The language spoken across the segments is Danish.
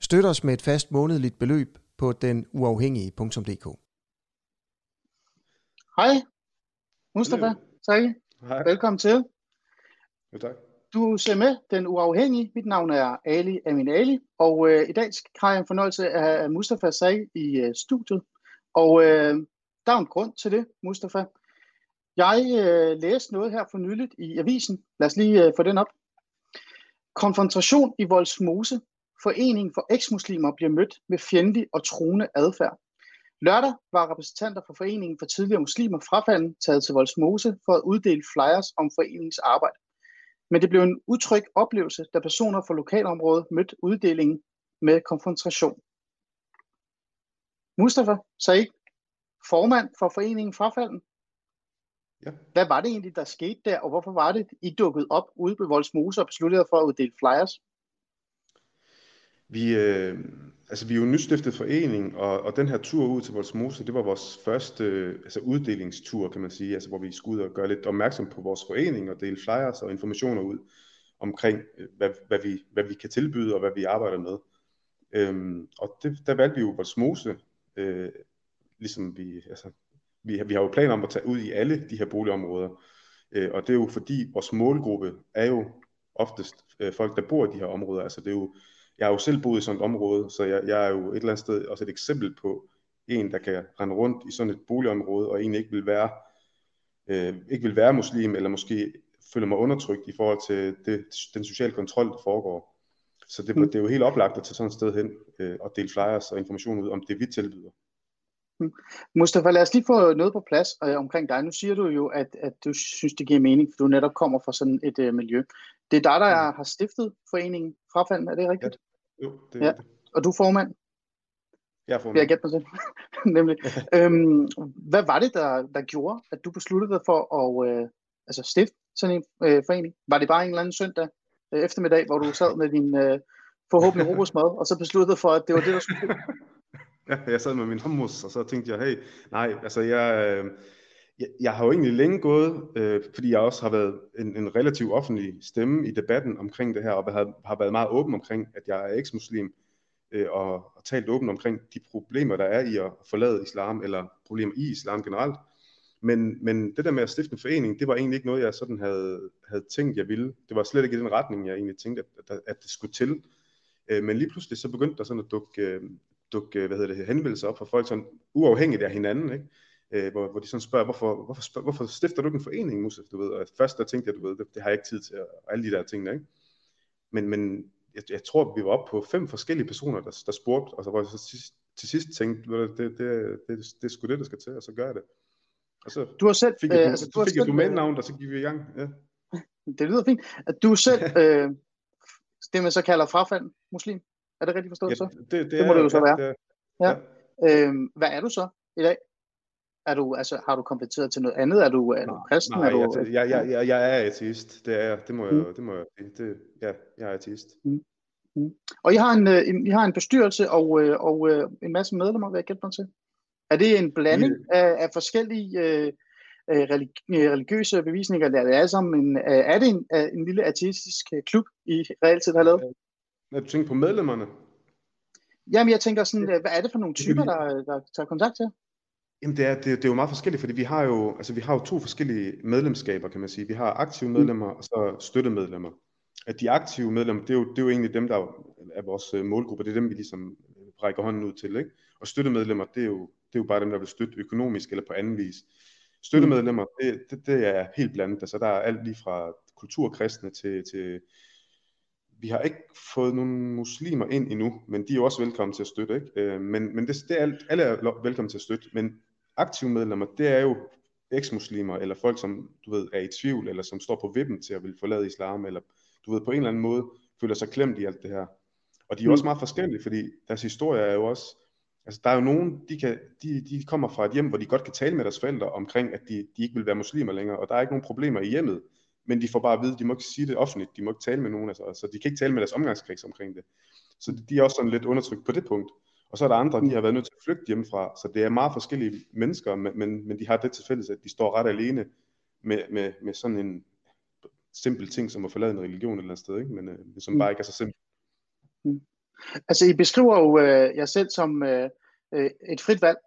Støt os med et fast månedligt beløb på denuafhængige.dk. Hej, Mustafa Sagi. Hej. Velkommen til. Jo, tak. Du ser med Den Uafhængige. Mit navn er Ali Amin Ali, og øh, i dag har jeg en fornøjelse af Mustafa Sagi i øh, studiet. Og øh, der er en grund til det, Mustafa. Jeg øh, læste noget her for nyligt i avisen. Lad os lige øh, få den op. Konfrontation i Voldsmose. Foreningen for eksmuslimer bliver mødt med fjendtlig og truende adfærd. Lørdag var repræsentanter for Foreningen for Tidligere Muslimer frafalden taget til Voldsmose for at uddele flyers om foreningens arbejde. Men det blev en utryg oplevelse, da personer fra lokalområdet mødte uddelingen med konfrontation. Mustafa Said, formand for Foreningen frafalden. Ja. Hvad var det egentlig, der skete der, og hvorfor var det, I dukkede op ude på Voldsmose og besluttede for at uddele flyers? Vi, øh, altså, vi er jo en nystiftet forening, og, og den her tur ud til Voldsmose, det var vores første øh, altså uddelingstur, kan man sige, altså, hvor vi skulle ud og gøre lidt opmærksom på vores forening og dele flyers og informationer ud omkring, øh, hvad, hvad, vi, hvad vi kan tilbyde og hvad vi arbejder med. Øhm, og det, der valgte vi jo Voldsmose, øh, ligesom vi, altså, vi, vi har jo planer om at tage ud i alle de her boligområder, øh, og det er jo fordi vores målgruppe er jo oftest øh, folk, der bor i de her områder, altså det er jo jeg har jo selv boet i sådan et område, så jeg, jeg er jo et eller andet sted også et eksempel på en, der kan rende rundt i sådan et boligområde, og egentlig ikke vil være, øh, ikke vil være muslim, eller måske føler mig undertrykt i forhold til det, den sociale kontrol, der foregår. Så det, det er jo helt oplagt at tage sådan et sted hen øh, og dele flyers og information ud om det, vi tilbyder. Mustafa, lad os lige få noget på plads øh, omkring dig. Nu siger du jo, at, at du synes, det giver mening, for du netop kommer fra sådan et øh, miljø. Det er dig, der har stiftet foreningen Frafald, er det rigtigt? Ja. Jo, det er Ja. det. Og du er formand? Jeg er Vil jeg formand. gætte mig til? Nemlig. øhm, hvad var det, der, der gjorde, at du besluttede dig for at øh, altså stifte sådan en øh, forening? Var det bare en eller anden søndag øh, eftermiddag, hvor du sad med din øh, forhåbentlig robotsmad, og så besluttede dig for, at det var det, der skulle? Ja, jeg sad med min hummus, og så tænkte jeg, hey, nej, altså jeg, øh, jeg, jeg har jo egentlig længe gået, øh, fordi jeg også har været en, en relativt offentlig stemme i debatten omkring det her, og har, har været meget åben omkring, at jeg er eksmuslim, øh, og, og talt åben omkring de problemer, der er i at forlade islam, eller problemer i islam generelt. Men, men det der med at stifte en forening, det var egentlig ikke noget, jeg sådan havde, havde tænkt, jeg ville. Det var slet ikke i den retning, jeg egentlig tænkte, at, at, at det skulle til. Øh, men lige pludselig så begyndte der sådan at dukke, øh, dukke hvad hedder det, henvendelser op fra folk, sådan uafhængigt af hinanden, ikke? Øh, hvor, hvor de sådan spørger, hvorfor, hvorfor, spørger, hvorfor stifter du ikke en forening, Musa, du ved? Og først der tænkte jeg, du ved, det, det har jeg ikke tid til, og alle de der ting der, ikke? Men, men jeg, jeg tror, vi var oppe på fem forskellige personer, der, der spurgte, og så var jeg så sidst, til sidst tænkte, det, det, det, det, det er sgu det, der skal til, og så gør jeg det. Og så Du har selv, fik jeg, øh, øh, altså, du har fik jeg selv, domænenavn, og så gik vi i gang. Ja. det lyder fint, at du selv, øh, det man så kalder frafald muslim. Er det rigtigt forstået Ja, så? det, det, Det må er, det jo så ja, være. Det er, Ja. ja. Øh, hvad er du så i dag? Er du, altså, har du konverteret til noget andet? Er du, er du kristen? Nej, er du, jeg, jeg, jeg, jeg, jeg er ateist. Det er jeg. Det må jeg, Mm. det må jeg. Det, ja, jeg er ateist. Og I har en, øh, en, I har en bestyrelse og, øh, og øh, en masse medlemmer, vil jeg gætte mig til. Er det en blanding af, af forskellige øh, religi- religiøse bevisninger, eller er det alle sammen en, er det en, en lille ateistisk klub, I reelt set har lavet? Når du tænker på medlemmerne, Jamen, jeg tænker sådan, hvad er det for nogle typer, der, der tager kontakt til? Jamen det er, det, det er jo meget forskelligt, fordi vi har jo, altså vi har jo to forskellige medlemskaber, kan man sige. Vi har aktive medlemmer og så støttemedlemmer. At de aktive medlemmer, det er, jo, det er jo egentlig dem, der er vores øh, målgruppe. Det er dem, vi ligesom rækker hånden ud til. Ikke? Og støttemedlemmer, det er, jo, det er jo bare dem, der vil støtte økonomisk eller på anden vis. Støttemedlemmer, det, det, det er helt blandet. Altså der er alt lige fra kulturkristne til, til vi har ikke fået nogen muslimer ind endnu, men de er jo også velkommen til at støtte. Ikke? Øh, men men det, det er alt, alle er velkommen til at støtte, men aktive medlemmer, det er jo eksmuslimer, eller folk, som du ved, er i tvivl, eller som står på vippen til at vil forlade islam, eller du ved, på en eller anden måde føler sig klemt i alt det her. Og de er Mm. også meget forskellige, fordi deres historie er jo også Altså, der er jo nogen, de, kan, de, de kommer fra et hjem, hvor de godt kan tale med deres forældre omkring, at de, de ikke vil være muslimer længere, og der er ikke nogen problemer i hjemmet, men de får bare at vide, at de må ikke sige det offentligt, de må ikke tale med nogen, altså, så de kan ikke tale med deres omgangskreds omkring det. Så de er også sådan lidt undertrykt på det punkt. Og så er der andre, de har været nødt til at flygte hjemmefra, så det er meget forskellige mennesker, men, men, men de har det til fælles, at de står ret alene med, med, med sådan en simpel ting, som at forlade en religion et eller andet sted, ikke? Men, øh, som mm. bare ikke er så simpelt. Mm. Altså, I beskriver jo øh, jer selv som øh, øh, et frit valg,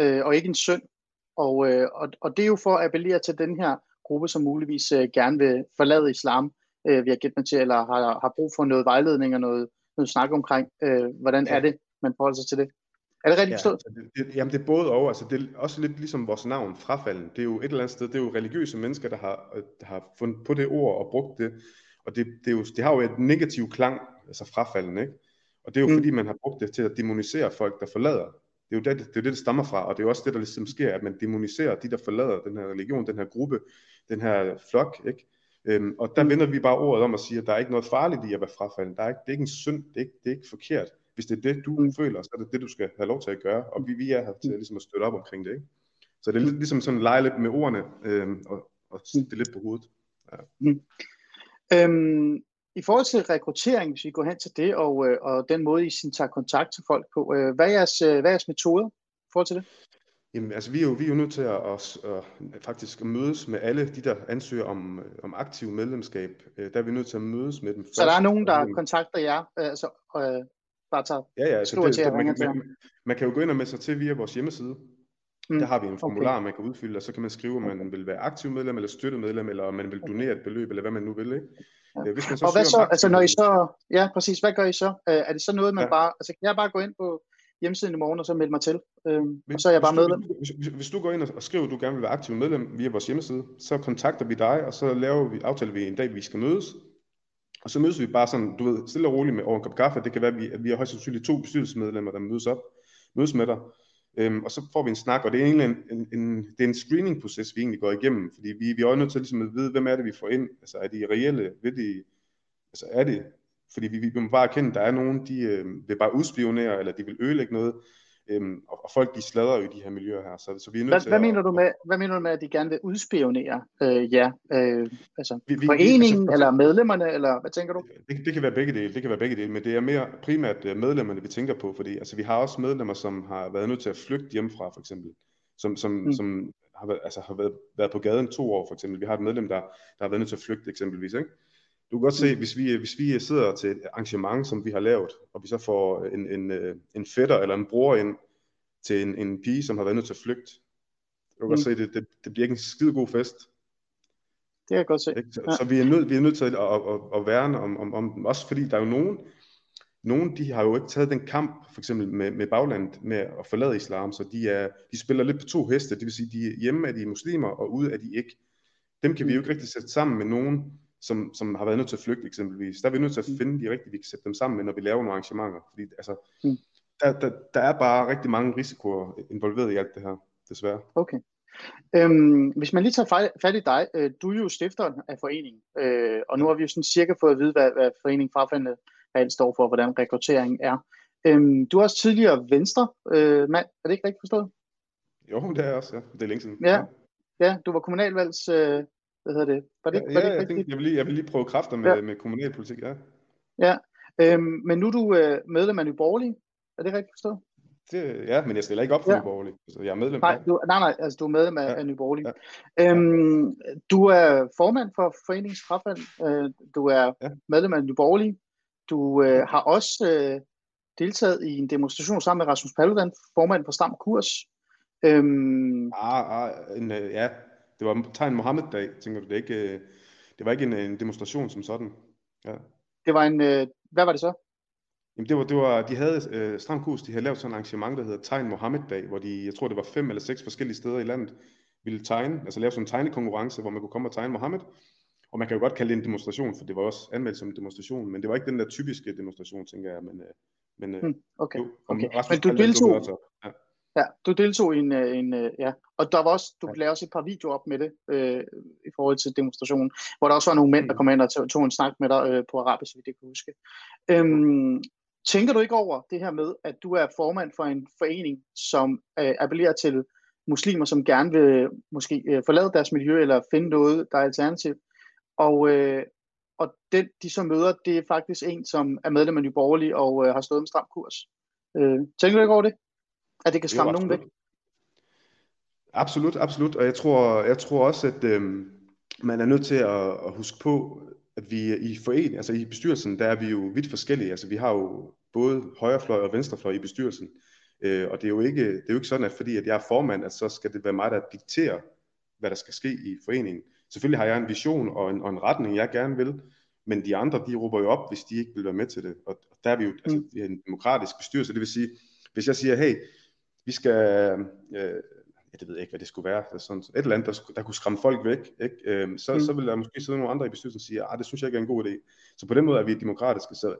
øh, og ikke en synd. Og, øh, og, og det er jo for at appellere til den her gruppe, som muligvis øh, gerne vil forlade islam, øh, vi har gætte til, eller har, har brug for noget vejledning og noget, noget snak omkring, øh, hvordan ja. er det, man forholder sig til det. Er det rigtigt ja, forstået? Det, det, jamen det er både og, altså det er også lidt ligesom vores navn, frafalden. Det er jo et eller andet sted, det er jo religiøse mennesker, der har, der har fundet på det ord og brugt det, og det, det, er jo, det har jo et negativ klang, altså frafalden, ikke? Og det er jo mm. fordi, man har brugt det til at demonisere folk, der forlader. Det er jo det, det, er det, det stammer fra, og det er også det, der ligesom sker, at man demoniserer de, der forlader den her religion, den her gruppe, den her flok, ikke? Øhm, og der mm. vender vi bare ordet om at sige, at der er ikke noget farligt i at være frafalden. Der er ikke, det er ikke en synd, det er ikke, det er ikke forkert. Hvis det er det, du mm. føler, så er det det, du skal have lov til at gøre. Og vi, vi er her til mm. ligesom at støtte op omkring det. Ikke? Så det er lidt, ligesom sådan at lege lidt med ordene øhm, og, og sætte det lidt på hovedet. Ja. Mm. Øhm, I forhold til rekruttering, hvis vi går hen til det, og, øh, og den måde, I sin tager kontakt til folk på, øh, hvad, er jeres, øh, hvad er jeres metoder i forhold til det? Jamen, altså, vi er jo, vi er jo nødt til at, at, at, at faktisk mødes med alle de, der ansøger om, om aktiv medlemskab. Der er vi nødt til at mødes med dem først. Så der er nogen, der kontakter jer, altså øh, bare tager ja, ja, altså det, det, man, man, man kan jo gå ind og melde sig til via vores hjemmeside. Mm. Der har vi en formular, okay. man kan udfylde, og så kan man skrive, om man okay. vil være aktiv medlem, eller støtte medlem, eller om man vil donere et beløb, eller hvad man nu vil. Ikke? Ja. Hvis man så og hvad så, altså når I så, ja præcis, hvad gør I så? Er det så noget, man ja. bare, altså kan jeg bare gå ind på hjemmesiden i morgen, og så melde mig til, øhm, hvis, og så er jeg bare medlem? Hvis, hvis, hvis du går ind og skriver, at du gerne vil være aktiv medlem via vores hjemmeside, så kontakter vi dig, og så laver vi, aftaler vi en dag, vi skal mødes, og så mødes vi bare sådan, du ved, stille og roligt med over en kop kaffe. Det kan være, at vi, at vi har højst sandsynligt to bestyrelsesmedlemmer, der mødes op, mødes med dig. Øhm, og så får vi en snak, og det er egentlig en, en, en, det er en screening-proces, vi egentlig går igennem, fordi vi, vi er også nødt til ligesom at vide, hvem er det, vi får ind. Altså er de reelle, ved de, altså er det, fordi vi, vi må bare erkende, at der er nogen, de øh, vil bare udspionere, eller de vil ødelægge noget, Øhm, og, og folk de slader jo i de her miljøer her, så, så vi er nødt hvad, til hvad, at, mener du med, hvad mener du med, at de gerne vil udspionere øh, ja, øh, altså vi, vi, foreningen, altså, eller medlemmerne, eller hvad tænker du? Det, det kan være begge dele, det kan være begge dele, men det er mere primært øh, medlemmerne, vi tænker på, fordi altså, vi har også medlemmer, som har været nødt til at flygte hjemmefra, for eksempel, som, som, mm. som har, været, altså, har været, været på gaden to år, for eksempel. Vi har et medlem, der, der har været nødt til at flygte, eksempelvis, ikke? Du kan godt se, mm. hvis vi, hvis vi sidder til et arrangement, som vi har lavet, og vi så får en, en, øh, en fætter eller en bror ind, til en, en pige, som har været nødt til at flygte. Du kan mm. godt se, det, det, det bliver ikke en skide god fest. Det kan jeg godt se. Så, ja. så vi, er nødt, vi er nødt til at, at, at, at værne om, om, om dem, også fordi der er jo nogen, nogen de har jo ikke taget den kamp, for eksempel med, med baglandet, med at forlade islam, så de, er, de spiller lidt på to heste, det vil sige, de hjemme er de muslimer, og ude er de ikke. Dem kan vi jo ikke rigtig sætte sammen med nogen, som, som har været nødt til at flygte eksempelvis. Der er vi nødt til at mm. finde de rigtige, vi kan sætte dem sammen med, når vi laver nogle arrangementer. Fordi altså, mm der, der, der er bare rigtig mange risikoer involveret i alt det her, desværre. Okay. Øhm, hvis man lige tager fat i dig, øh, du er jo stifteren af foreningen, øh, og nu har vi jo sådan cirka fået at vide, hvad, hvad foreningen Frafaldende reelt står for, hvordan rekrutteringen er. Øhm, du er også tidligere venstre øh, mand, er det ikke rigtigt forstået? Jo, det er også, ja. Det er længe siden. Ja, ja du var kommunalvalgs, øh, hvad hedder det? Var det, ja, var det jeg, tænkte, jeg, vil lige, jeg vil lige prøve kræfter med, ja. med kommunalpolitik, ja. Ja, øhm, men nu er du øh, medlem af Nye Borgerlige, er det rigtigt forstået? Det, ja, men jeg stiller ikke op for ja. Nye Borgerlige. Så jeg er medlem. Nej, du, nej, nej, altså du er medlem af, ja. af Nye Borgerlige. Ja. Øhm, du er formand for Foreningens Frafald. Øh, du er ja. medlem af Nye Borgerlige. Du øh, har også øh, deltaget i en demonstration sammen med Rasmus Paludan, formand for Stam Kurs. Øhm, ah, ah, en, øh, ja, det var Tegn Mohammed-dag, tænker du. Det, ikke, øh, det var ikke en, en demonstration som sådan. Ja. Det var en, øh, hvad var det så? Jamen det var, det var, de havde øh, Stram Kurs, de havde lavet sådan et arrangement, der hedder Tegn Mohammed Dag, hvor de, jeg tror det var fem eller seks forskellige steder i landet, ville tegne, altså lave sådan en tegnekonkurrence, hvor man kunne komme og tegne Mohammed. Og man kan jo godt kalde det en demonstration, for det var også anmeldt som en demonstration, men det var ikke den der typiske demonstration, tænker jeg. Men, øh, men, øh, hmm, okay. Jo, okay. Men du deltog, ja. Ja. du deltog i en, øh, en ja. og der var også, du lavede også et par videoer op med det, øh, i forhold til demonstrationen, hvor der også var nogle mænd, der hmm. kom ind og tog en snak med dig øh, på arabisk, vidt jeg kan huske. Øhm, Tænker du ikke over det her med, at du er formand for en forening, som øh, appellerer til muslimer, som gerne vil måske øh, forlade deres miljø eller finde noget, der er alternativ. Og, øh, og den, de så møder, det er faktisk en, som er medlem af Nye Borgerlige og øh, har stået en stram kurs. Øh, tænker du ikke over det? At det kan skræmme nogen væk? Absolut, absolut. Og jeg tror, jeg tror også, at øh, man er nødt til at, at huske på, at vi i forening, altså i bestyrelsen, der er vi jo vidt forskellige. Altså vi har jo både højrefløj og venstrefløj i bestyrelsen. Øh, og det er, jo ikke, det er jo ikke sådan, at fordi at jeg er formand, at så skal det være mig, der dikterer, hvad der skal ske i foreningen. Selvfølgelig har jeg en vision og en, og en retning, jeg gerne vil, men de andre, de råber jo op, hvis de ikke vil være med til det. Og der er vi jo altså, vi er en demokratisk bestyrelse, det vil sige, hvis jeg siger, hey, vi skal, øh, ja, det ved jeg ikke, hvad det skulle være, det sådan, et eller andet, der, der kunne skræmme folk væk, ikke? Øh, så, mm. så vil der måske sidde nogle andre i bestyrelsen og sige, at ah, det synes jeg ikke er en god idé. Så på den måde er vi demokratiske. Så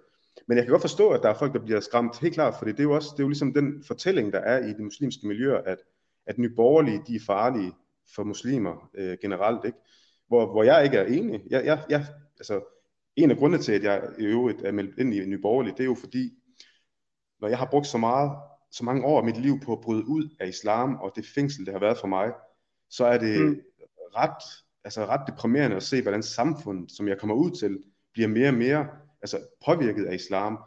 men jeg kan godt forstå, at der er folk, der bliver skræmt, helt klart, for det er jo også det er jo ligesom den fortælling, der er i de muslimske miljøer, at, at nye borgerlige, de er farlige for muslimer øh, generelt, ikke? Hvor, hvor jeg ikke er enig. Jeg, jeg, jeg, altså, en af grundene til, at jeg i øvrigt er meldt ind i nye borgerlige, det er jo fordi, når jeg har brugt så meget, så mange år af mit liv på at bryde ud af islam og det fængsel, det har været for mig, så er det mm. ret, altså ret deprimerende at se, hvordan samfundet, som jeg kommer ud til, bliver mere og mere altså påvirket af islam.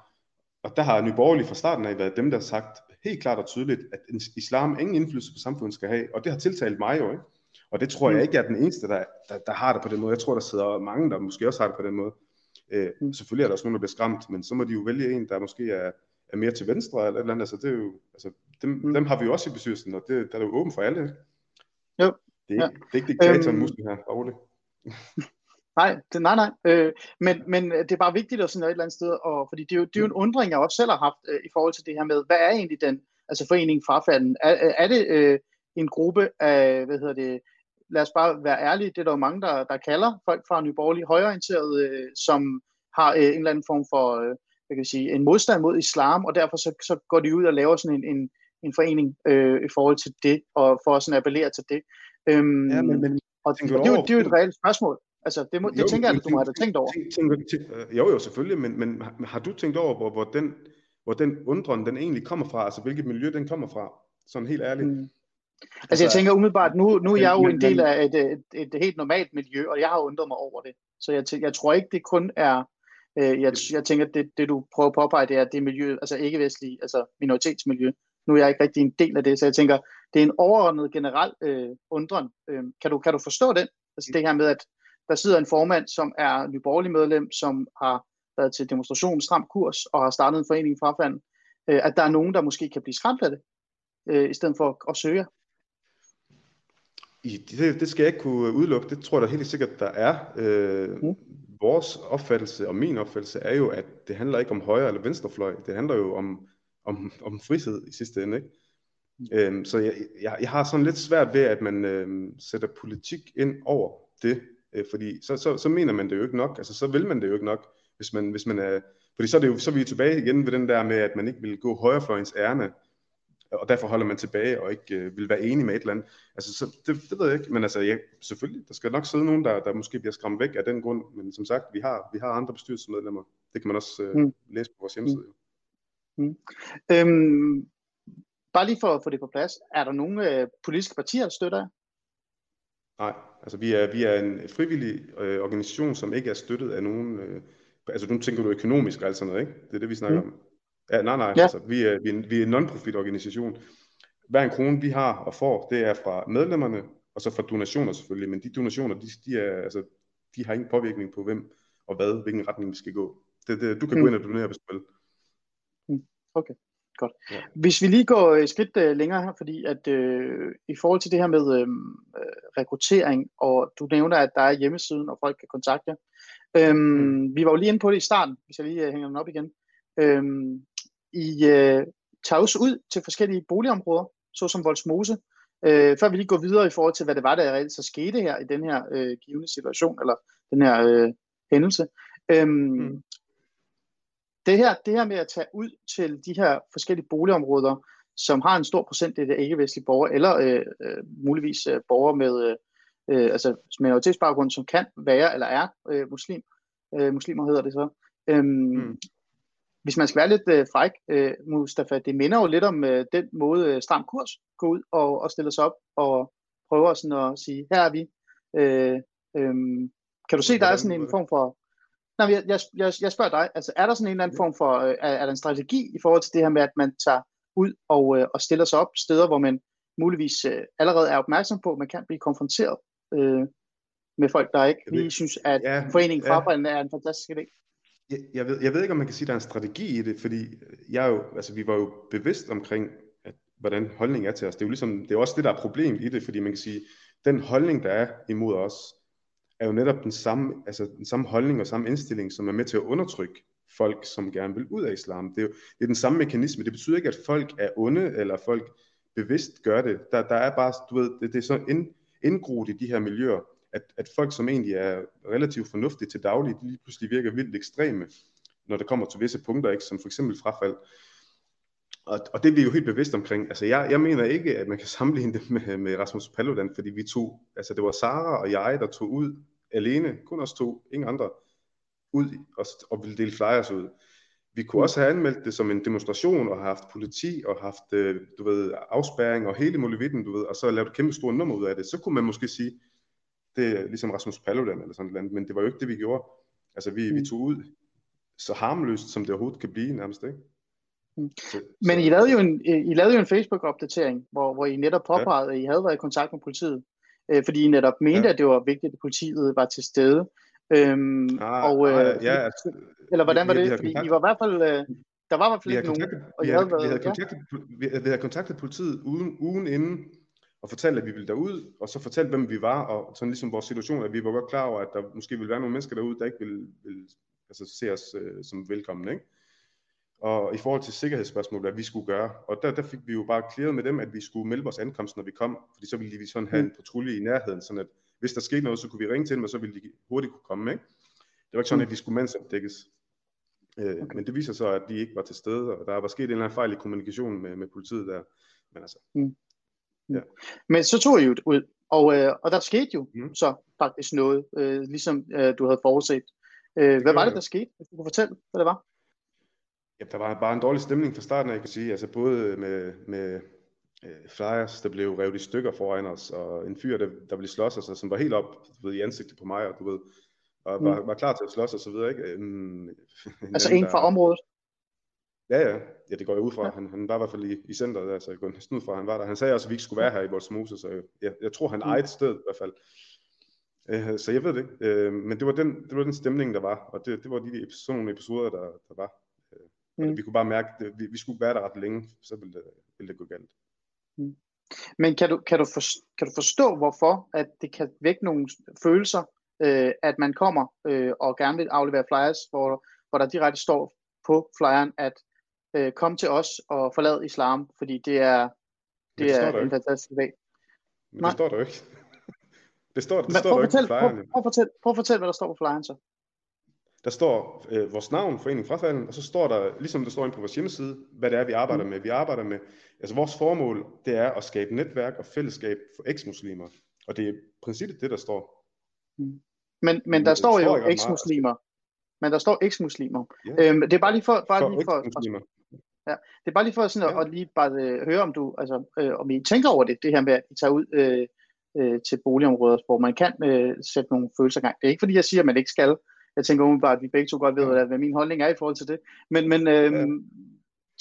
Og der har Nye Borgerlige fra starten af været dem, der har sagt helt klart og tydeligt, at islam ingen indflydelse på samfundet skal have. Og det har tiltalt mig jo, ikke? Og det tror jeg mm. ikke er den eneste, der, der, der har det på den måde. Jeg tror, der sidder mange, der måske også har det på den måde. Øh, mm. Selvfølgelig er der også nogen, der bliver skræmt, men så må de jo vælge en, der måske er, er mere til venstre eller et eller andet. Altså, det er jo, altså, dem, mm. dem har vi jo også i bestyrelsen, og det, der er jo åben for alle. Jo. Det er, ja. det er ikke diktatoren øhm, muslim her, roligt. Nej, det, nej, nej. Øh, men, men det er bare vigtigt at sådan et eller andet sted, og, fordi det er, jo, det er jo en undring, jeg også selv har haft øh, i forhold til det her med, hvad er egentlig den, altså foreningen frafalden? Er, er det øh, en gruppe af, hvad hedder det, lad os bare være ærlige, det er der jo mange, der, der kalder folk fra Nye Borgerlige højorienterede, øh, som har øh, en eller anden form for, øh, hvad kan jeg sige, en modstand mod islam, og derfor så, så går de ud og laver sådan en, en, en forening øh, i forhold til det, og for at sådan appellere til det. Øhm, ja, men, men, og, og det, er jo, det er jo et reelt spørgsmål. Altså, det, må, det jo, tænker jeg, at du må have tænkt over. Tænk, tænk, tænk, øh, jo, jo, selvfølgelig, men, men har du tænkt over, hvor, hvor, den, hvor den undren, den egentlig kommer fra, altså hvilket miljø den kommer fra, sådan helt ærligt? Mm. Altså, altså, jeg tænker umiddelbart, nu, nu er jeg jo en del af et, et, et helt normalt miljø, og jeg har undret mig over det. Så jeg, jeg tror ikke, det kun er, øh, jeg, jeg tænker, at det, det du prøver at påpege, det er det miljø, altså ikke-vestlige, altså minoritetsmiljø. Nu er jeg ikke rigtig en del af det, så jeg tænker, det er en overordnet generel øh, undren. Øh, kan, du, kan du forstå den? Altså det her med, at der sidder en formand, som er nyborgerlig medlem, som har været til demonstration stram kurs og har startet en forening fra fanden, øh, at der er nogen, der måske kan blive skræmt af det, øh, i stedet for at søge. I, det, det skal jeg ikke kunne udelukke. Det tror jeg da helt sikkert, der er. Øh, mm. Vores opfattelse og min opfattelse er jo, at det handler ikke om højre eller venstrefløj. Det handler jo om, om, om frihed i sidste ende. Ikke? Mm. Øhm, så jeg, jeg, jeg har sådan lidt svært ved, at man øhm, sætter politik ind over det. Øh, fordi så, så, så mener man det jo ikke nok, altså så vil man det jo ikke nok, hvis man, hvis man er, fordi så er, det jo, så er vi tilbage igen ved den der med, at man ikke vil gå højrefløjens ærne, og derfor holder man tilbage og ikke øh, vil være enig med et eller andet. Altså, så, det, det ved jeg ikke, men altså, ja, selvfølgelig, der skal nok sidde nogen, der, der måske bliver skræmt væk af den grund, men som sagt, vi har, vi har andre bestyrelsesmedlemmer. Det kan man også øh, mm. læse på vores hjemmeside. Mm. Mm. Øhm, bare lige for at få det på plads, er der nogle øh, politiske partier, der støtter Nej, altså vi er, vi er en frivillig øh, organisation, som ikke er støttet af nogen, øh, altså nu tænker du økonomisk og alt sådan noget, ikke? Det er det, vi snakker mm. om. Ja, nej, nej, ja. altså vi er, vi er, en, vi er en non-profit organisation. Hver en krone, vi har og får, det er fra medlemmerne, og så fra donationer selvfølgelig, men de donationer, de, de, er, altså, de har ingen påvirkning på hvem og hvad, hvilken retning vi skal gå. Det, det, du kan mm. gå ind og donere, hvis du vil. Mm. Okay. Godt. Ja. Hvis vi lige går et skridt uh, længere her, fordi at uh, i forhold til det her med uh, rekruttering, og du nævner, at der er hjemmesiden, og folk kan kontakte um, mm. Vi var jo lige inde på det i starten, hvis jeg lige uh, hænger den op igen. Um, I uh, tager også ud til forskellige boligområder, såsom Voldsmose, uh, før vi lige går videre i forhold til, hvad det var, der reelt så skete her i den her uh, givende situation, eller den her uh, hændelse. Um, mm det her, det her med at tage ud til de her forskellige boligområder, som har en stor procent af ikke-vestlige borgere, eller øh, øh, muligvis øh, borgere med øh, altså minoritetsbaggrund, som kan være eller er øh, muslim, øh, muslimer hedder det så. Øhm, mm. Hvis man skal være lidt øh, fræk, øh, Mustafa, det minder jo lidt om øh, den måde øh, Stram Kurs går ud og, og stiller sig op og prøver sådan at sige, her er vi. Øh, øh, kan du se, der er sådan en form for... Nej, jeg, jeg, jeg, jeg spørger dig, altså er der sådan en eller anden form for, øh, er, er der en strategi i forhold til det her med, at man tager ud og, øh, og stiller sig op steder, hvor man muligvis øh, allerede er opmærksom på, at man kan blive konfronteret øh, med folk, der ikke lige synes, at ja, foreningen ja. er en fantastisk idé. Jeg, jeg, ved, jeg ved ikke, om man kan sige, at der er en strategi i det, fordi øh, jeg jo, altså, vi var jo bevidst omkring, at, hvordan holdningen er til os. Det er jo ligesom, det er også det, der er problemet i det, fordi man kan sige, den holdning, der er imod os, er jo netop den samme, altså den samme holdning og samme indstilling, som er med til at undertrykke folk, som gerne vil ud af islam. Det er jo det er den samme mekanisme. Det betyder ikke, at folk er onde, eller folk bevidst gør det. Der, der er bare, du ved, det, det er så ind, indgroet i de her miljøer, at, at folk, som egentlig er relativt fornuftige til daglig, de lige pludselig virker vildt ekstreme, når det kommer til visse punkter, ikke, som for eksempel frafald. Og, og det er vi jo helt bevidst omkring. Altså jeg, jeg mener ikke, at man kan sammenligne det med, med Rasmus Paludan, fordi vi to, altså det var Sara og jeg, der tog ud alene, kun os to, ingen andre, ud og, og ville dele flyers ud. Vi kunne også have anmeldt det som en demonstration og haft politi og haft, øh, du ved, afspærring og hele muligheden, du ved, og så lavet et kæmpe stort nummer ud af det. Så kunne man måske sige, det er ligesom Rasmus Paludan eller sådan noget, men det var jo ikke det, vi gjorde. Altså vi, mm. vi tog ud så harmløst, som det overhovedet kan blive nærmest, ikke? Mm. Så, men I lavede jo en, I lavede jo en Facebook-opdatering, hvor, hvor I netop påpegede, ja. at I havde været i kontakt med politiet, øh, fordi I netop mente, ja. at det var vigtigt, at politiet var til stede. Øhm, ah, og, øh, ah, ja, altså, eller hvordan var det? Fordi I var i hvert fald, øh, der var i hvert fald ikke nogen. Og vi, havde, vi, havde kontaktet, ja. vi, vi havde kontaktet politiet ugen, ugen inden, og fortalte, at vi ville derud, og så fortalte, hvem vi var, og sådan ligesom vores situation, at vi var godt klar over, at der måske ville være nogle mennesker derude, der ikke ville, ville altså, se os øh, som velkommen, ikke? Og i forhold til sikkerhedsspørgsmål, hvad vi skulle gøre, og der, der fik vi jo bare klaret med dem, at vi skulle melde vores ankomst, når vi kom, fordi så ville vi sådan have en mm. patrulje i nærheden, sådan at hvis der skete noget, så kunne vi ringe til dem, og så ville de hurtigt kunne komme, ikke? Det var ikke sådan, mm. at de skulle mandsopdækkes. Øh, okay. Men det viser så, at de ikke var til stede, og der var sket en eller anden fejl i kommunikationen med, med politiet der. Men altså, mm. Ja. Men så tog I jo ud, og, øh, og der skete jo mm. så faktisk noget, øh, ligesom øh, du havde forudset. Øh, hvad var det, der skete? Hvis du kunne fortælle, hvad det var? Ja, der var bare en dårlig stemning fra starten, jeg kan sige. Altså både med, med øh, flyers, der blev revet i stykker foran os, og en fyr, der, der ville slås os, som var helt op ved, i ansigtet på mig, og du ved, og var, mm. var klar til at slås og så videre, ikke? Um, altså en fra området? Ja, ja. Ja, det går jeg ud fra. Han, han var i hvert fald i, i centret der, så jeg går næsten ud fra, han var der. Han sagde også, at vi ikke skulle være her i Voldsmose, så jeg, jeg tror, han mm. ejede sted i hvert fald. Uh, så jeg ved det ikke. Uh, men det var, den, det var den stemning, der var, og det, det var de sådan nogle episoder, der, der var. Uh, mm. Vi kunne bare mærke, at vi, vi skulle være der ret længe, så ville det, ville det gå galt. Mm. Men kan du, kan, du for, kan du forstå, hvorfor at det kan vække nogle følelser, øh, at man kommer øh, og gerne vil aflevere flyers, hvor, hvor der direkte står på flyeren, at øh, kom til os og forlad islam, fordi det er, det, det er en fantastisk dag. Men det står der jo ikke. Det står, det står der ikke på flyeren. Prøv, prøv, fortæl, prøv at fortælle, hvad der står på flyeren så. Der står øh, vores navn, Forening Frafalden, og så står der, ligesom der står inde på vores hjemmeside, hvad det er, vi arbejder mm. med. Vi arbejder med, altså vores formål, det er at skabe netværk og fællesskab for eksmuslimer. Og det er princippet det, der står. Mm. Men, men der står jo eksmuslimer men der står eksmuslimer. Yeah. Øhm, det er bare lige for, bare for lige for, for ja, det er bare lige for sådan at, at lige bare uh, høre, om du, altså, øh, om I tænker over det, det her med, at I tager ud øh, øh, til boligområder, hvor man kan øh, sætte nogle følelser i gang. Det er ikke fordi, jeg siger, at man ikke skal. Jeg tænker umiddelbart, at vi begge to godt ved, ja. hvad min holdning er i forhold til det. Men, men øh, ja.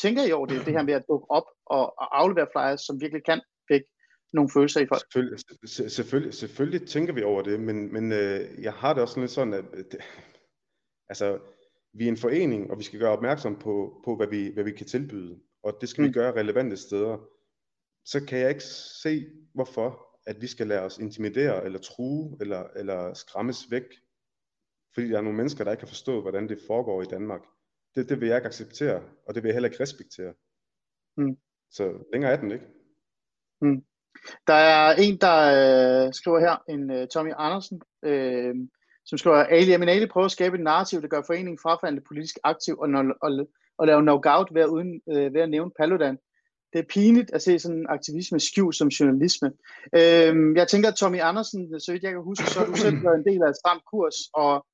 tænker I over det, det her med at dukke op og, og aflevere flyers, som virkelig kan vække nogle følelser i folk? Selvfølgelig, selvfølgelig, selvfølgelig tænker vi over det, men, men øh, jeg har det også lidt sådan, at det, Altså, vi er en forening, og vi skal gøre opmærksom på, på hvad, vi, hvad vi kan tilbyde, og det skal mm. vi gøre relevante steder. Så kan jeg ikke se, hvorfor at vi skal lade os intimidere, eller true, eller, eller skræmmes væk, fordi der er nogle mennesker, der ikke kan forstå, hvordan det foregår i Danmark. Det, det vil jeg ikke acceptere, og det vil jeg heller ikke respektere. Mm. Så længere er den ikke. Mm. Der er en, der øh, skriver her, en uh, Tommy Andersen, øh, som skriver, Ali Aminali prøver at skabe et narrativ, der gør foreningen frafaldende politisk aktiv og, og, og, og lave knockout ved at, uden, øh, ved at nævne Paludan. Det er pinligt at se sådan en aktivisme skjult som journalisme. Øhm, jeg tænker, at Tommy Andersen, så vidt jeg kan huske, så er du selv en del af Stram Kurs, og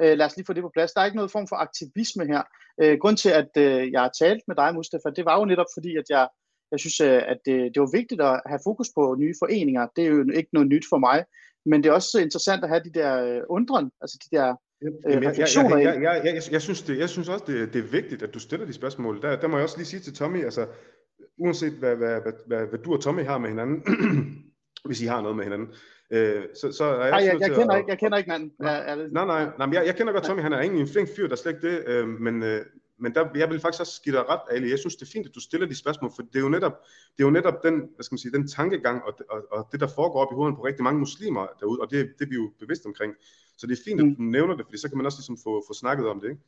Øh, lad os lige få det på plads. Der er ikke noget form for aktivisme her. Øh, grund til, at øh, jeg har talt med dig, Mustafa, det var jo netop fordi, at jeg, jeg synes, øh, at det, det var vigtigt at have fokus på nye foreninger. Det er jo ikke noget nyt for mig. Men det er også interessant at have de der øh, undren, altså de der øh, refleksioner. Jeg, jeg, jeg, jeg, jeg, jeg, synes, det, jeg synes også, det, det er vigtigt, at du stiller de spørgsmål. Der, der må jeg også lige sige til Tommy, altså uanset hvad, hvad, hvad, hvad, hvad du og Tommy har med hinanden, hvis I har noget med hinanden, øh, så, så er jeg Nej, jeg, jeg, kender at, ikke, jeg kender ikke manden. Nej, er, er det... nej, nej, nej men jeg, jeg kender godt Tommy, han er egentlig en flink fyr, der er slet ikke det, øh, men, øh, men der, jeg vil faktisk også give dig ret, Ali. Jeg synes, det er fint, at du stiller de spørgsmål, for det er jo netop, det er jo netop den, hvad skal man sige, den tankegang og, og, og det, der foregår op i hovedet på rigtig mange muslimer derude, og det, det er vi jo bevidst omkring. Så det er fint, at Mm. du nævner det, fordi så kan man også ligesom få, få snakket om det, ikke?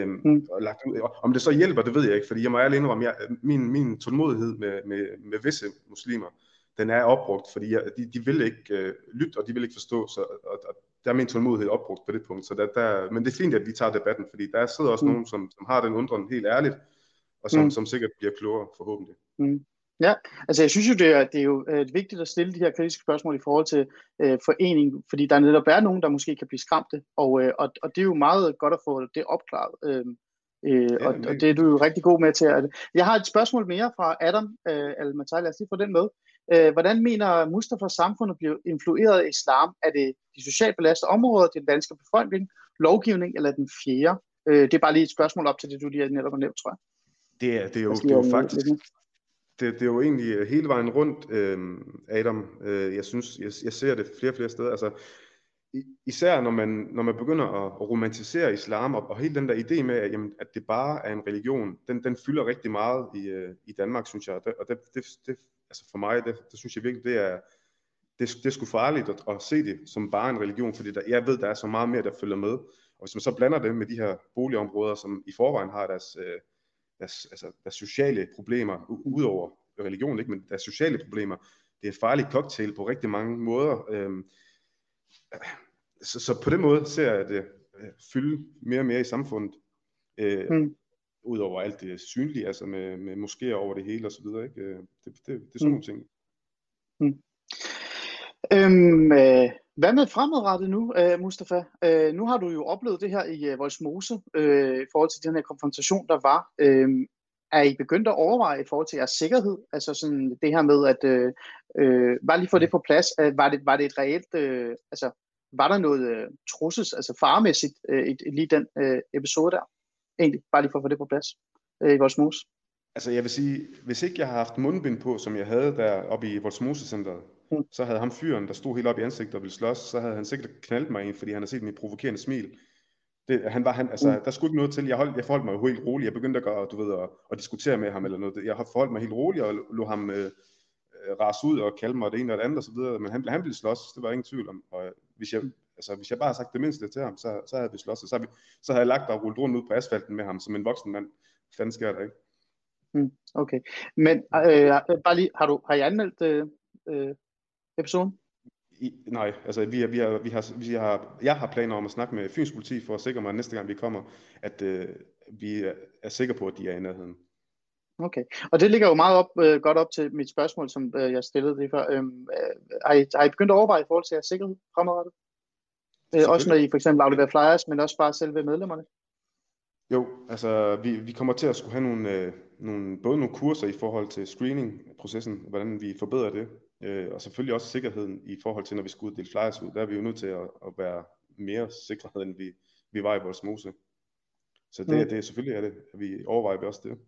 Øhm, Mm. og lagt ud. Om det så hjælper, det ved jeg ikke, fordi jeg må ærligt indrømme, jeg, min, min tålmodighed med, med, med visse muslimer, den er opbrugt, fordi jeg, de, de vil ikke øh, lytte, og de vil ikke forstå, så, og, og der er min tålmodighed opbrugt på det punkt. Så der, der, men det er fint, at vi tager debatten, fordi der sidder også Mm. nogen, som, som har den undren helt ærligt, og som, Mm. som sikkert bliver klogere forhåbentlig. Altså jeg synes jo, det er, det er jo øh, vigtigt at stille de her kritiske spørgsmål i forhold til øh, foreningen, fordi der netop er nogen, der måske kan blive skræmte, og, øh, og, og det er jo meget godt at få det opklaret. Øh, øh, Ja, og, det- og det er du jo rigtig god med til. At, jeg har et spørgsmål mere fra Adam øh, al lad os lige få den med. Øh, hvordan mener Mustafa, samfundet bliver influeret af islam? Er det de socialt belastede områder, den danske befolkning, lovgivning eller den fjerde? Øh, det er bare lige et spørgsmål op til det, du lige netop har nævnt, tror jeg. Det er, det er, jo, det er jo faktisk, det, det er jo egentlig øh, hele vejen rundt, øh, Adam. Øh, jeg synes, jeg, jeg ser det flere og flere steder. Altså, især når man, når man begynder at, at romantisere islam, og, og hele den der idé med, at, jamen, at det bare er en religion, den, den fylder rigtig meget i, øh, i Danmark, synes jeg. Og det, det, det, altså for mig, det, det synes jeg virkelig, det er, det, det er sgu farligt at, at se det som bare en religion, fordi der, jeg ved, der er så meget mere, der følger med. Og hvis man så blander det med de her boligområder, som i forvejen har deres, øh, deres, altså, deres sociale problemer, u- udover religion, ikke, men deres sociale problemer, det er en farlig cocktail på rigtig mange måder. Øh, så, så på den måde ser jeg det øh, fylde mere og mere i samfundet. Øh, Mm. Udover alt det synlige, altså med, med moskéer over det hele og så videre. Ikke? Øh, Det, det, det er sådan Mm. nogle ting. Øhm, øh, hvad med fremadrettet nu, øh, Mustafa? Øh, nu har du jo oplevet det her i øh, Voldsmose øh, i forhold til den her konfrontation, der var. Øh, er I begyndt at overveje i forhold til jeres sikkerhed? Altså sådan det her med, at øh, øh, bare lige få det på plads. Øh, var, det, var det et reelt, øh, altså var der noget øh, trussels, altså faremæssigt øh, i, lige den øh, episode der? Egentlig, bare lige for at få det på plads øh, i Voldsmose. Altså jeg vil sige, hvis ikke jeg havde haft mundbind på, som jeg havde der oppe i Voldsmose Centeret, Mm. så havde ham fyren, der stod helt op i ansigtet og ville slås, så havde han sikkert knaldt mig ind, fordi han havde set mit provokerende smil. Det, han var, han, altså, Mm. Der skulle ikke noget til. Jeg, holdt, jeg forholdt mig jo helt roligt. Jeg begyndte at, gøre, du ved, at, at diskutere med ham eller noget. Jeg har forholdt mig helt roligt og lå ham øh, øh, rase ud og kalde mig det ene og det andet og så videre. Men han, han ville slås, det var ingen tvivl om. Og øh, hvis jeg, altså, hvis jeg bare havde sagt det mindste til ham, så, så havde vi slås. Så, havde vi, så havde jeg lagt og rullet rundt ud på asfalten med ham som en voksen mand. Fanden sker der ikke? Okay. Men øh, bare lige, har, du, har I anmeldt øh, øh, episoden? I, nej, altså vi, har, vi, har, vi, har, vi har, jeg har planer om at snakke med Fyns politi for at sikre mig, at næste gang vi kommer, at øh, vi er, sikre på, at de er i nærheden. Okay, og det ligger jo meget op, øh, godt op til mit spørgsmål, som øh, jeg stillede lige før. Øhm, øh, har, I, har I begyndt at overveje i forhold til jeres sikkerhed fremadrettet? Øh, også når I for eksempel afleverer flyers, men også bare selve medlemmerne? Jo, altså vi, vi kommer til at skulle have nogle, øh, nogle, både nogle kurser i forhold til screening-processen, hvordan vi forbedrer det, øh, og selvfølgelig også sikkerheden i forhold til, når vi skal uddele flyers ud. Der er vi jo nødt til at, at være mere sikre, end vi, vi var i vores mose. Så det, Mm. mm. det er selvfølgelig er det, at vi overvejer vi også det.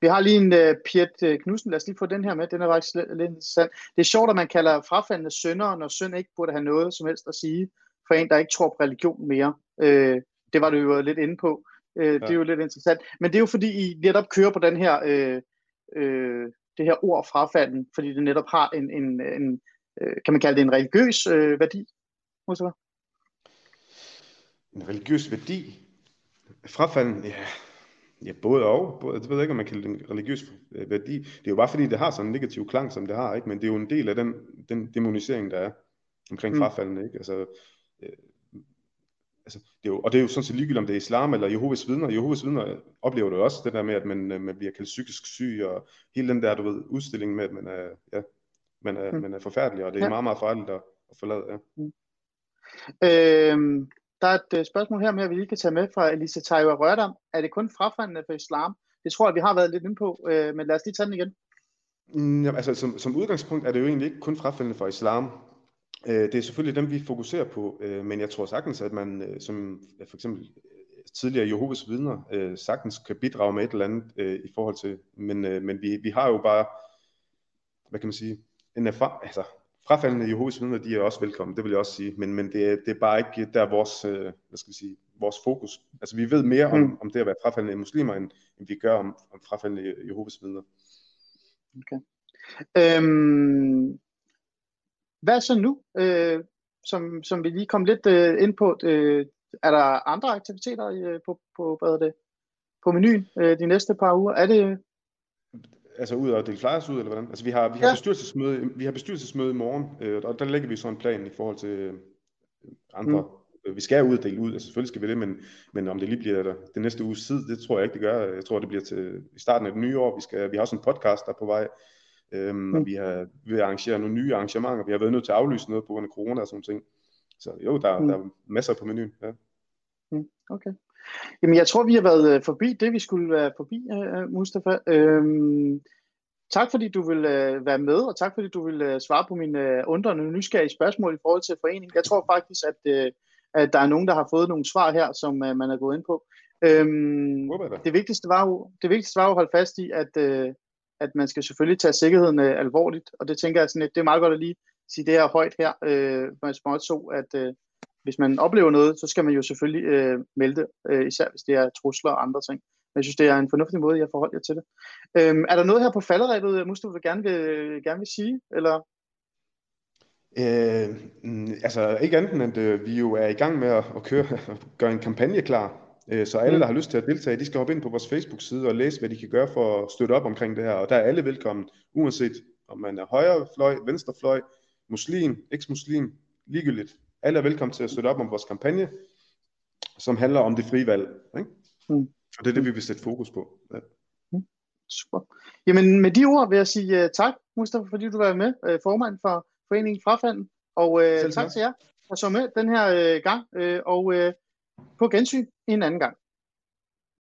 Vi har lige en uh, Piet øh, Knudsen, lad os lige få den her med, den er faktisk lidt, interessant. Det er sjovt, at man kalder frafaldende sønder, når synd ikke burde have noget som helst at sige, for en, der ikke tror på religion mere. Øh, det var du jo lidt inde på. Øh, Det er jo lidt interessant. Men det er jo fordi, I netop kører på den her, øh, øh, det her ord frafalden, fordi det netop har en, en, en øh, kan man kalde det en religiøs øh, værdi? Mustafa? En religiøs værdi. Frafalden, ja, ja både og. Både, jeg ved ikke, om man kalder det en religiøs øh, værdi. Det er jo bare fordi, det har sådan en negativ klang, som det har, ikke? men det er jo en del af den, den demonisering, der er omkring Mm. frafaldende. Ikke? Altså, øh, altså, det er jo, og det er jo sådan set ligegyldigt, om det er islam eller Jehovas vidner. Jehovas vidner oplever det også, det der med, at man, øh, man bliver kaldt psykisk syg, og hele den der, du ved, udstilling med, at man er, ja, man er, Mm. man er forfærdelig, og det er Ja. meget, meget farligt at, at forlade. Ja. Øhm, Der er et uh, spørgsmål her at vi lige kan tage med fra Elise Tayo Rørdam. Er det kun frafaldende for islam? Det tror jeg, vi har været lidt inde på, uh, men lad os lige tage den igen. Mm, ja, altså, som, som udgangspunkt er det jo egentlig ikke kun frafaldende for islam. Uh, det er selvfølgelig dem, vi fokuserer på, uh, men jeg tror sagtens, at man uh, som for eksempel tidligere Jehovas vidner sagtens kan bidrage med et eller andet i forhold til, men, men vi, vi har jo bare, hvad kan man sige, en erfaring, altså frafaldende Jehovas vidner, de er også velkommen, det vil jeg også sige, men, men det, er, det er bare ikke der vores, øh, hvad skal vi sige, vores fokus. Altså vi ved mere om, mm. om det at være frafaldende muslimer, end, end vi gør om, om frafaldende Jehovas vidner. Okay. Øhm, hvad så nu? Øh, som, som vi lige kom lidt øh, ind på, øh, er der andre aktiviteter øh, på, på, hvad er det, på menuen øh, de næste par uger? Er det, altså ud og dele flyers ud, eller hvordan? Altså vi har, vi har, ja. bestyrelsesmøde, vi har bestyrelsesmøde i morgen, øh, og der lægger vi så en plan i forhold til øh, andre. Mm. Vi skal ud og dele ud, altså selvfølgelig skal vi det, men, men om det lige bliver der, det næste uges tid, det tror jeg ikke, det gør. Jeg tror, det bliver til i starten af det nye år. Vi, skal, vi har også en podcast, der er på vej, øhm, mm. og vi har vi har arrangere nogle nye arrangementer. Vi har været nødt til at aflyse noget på grund af corona og sådan ting. Så jo, der, mm. der er masser på menuen. Ja. Mm. Okay. Jamen, jeg tror, vi har været øh, forbi det, vi skulle være forbi, uh, Mustafa. Øhm, tak fordi du vil være med, og tak fordi du vil svare på mine undrende nysgerrige spørgsmål i forhold til foreningen. Jeg tror faktisk, at, at der er nogen, der har fået nogle svar her, som man er gået ind på. Øhm, det, vigtigste var jo, det vigtigste var jo at holde fast i, at, at man skal selvfølgelig tage sikkerheden øh, alvorligt, og det tænker jeg sådan, at det er meget godt at lige sige det her højt her, uh, med Smart så, at øh, hvis man oplever noget, så skal man jo selvfølgelig øh, melde det, øh, især hvis det er trusler og andre ting. Men jeg synes, det er en fornuftig måde, jeg forholder jer til det. Øhm, er der noget her på falderæbet, øh, Mustafa, du gerne vil, øh, gerne vil sige? Eller? Øh, mm, altså ikke andet end, at øh, vi jo er i gang med at, at køre, gøre en kampagne klar. Øh, så alle, mm. der har lyst til at deltage, de skal hoppe ind på vores Facebook-side og læse, hvad de kan gøre for at støtte op omkring det her. Og der er alle velkommen, uanset om man er højre fløj, venstre fløj, muslim, eks-muslim, ligegyldigt alle er velkommen til at støtte op om vores kampagne, som handler om det frie valg. Ikke? Mm. Og det er det, vi vil sætte fokus på. Ja. Mm. Super. Jamen med de ord vil jeg sige uh, tak, Mustafa, fordi du var med, uh, formand for Foreningen Frafanden. Og uh, tak til jer, der så med den her uh, gang, uh, og uh, på gensyn en anden gang.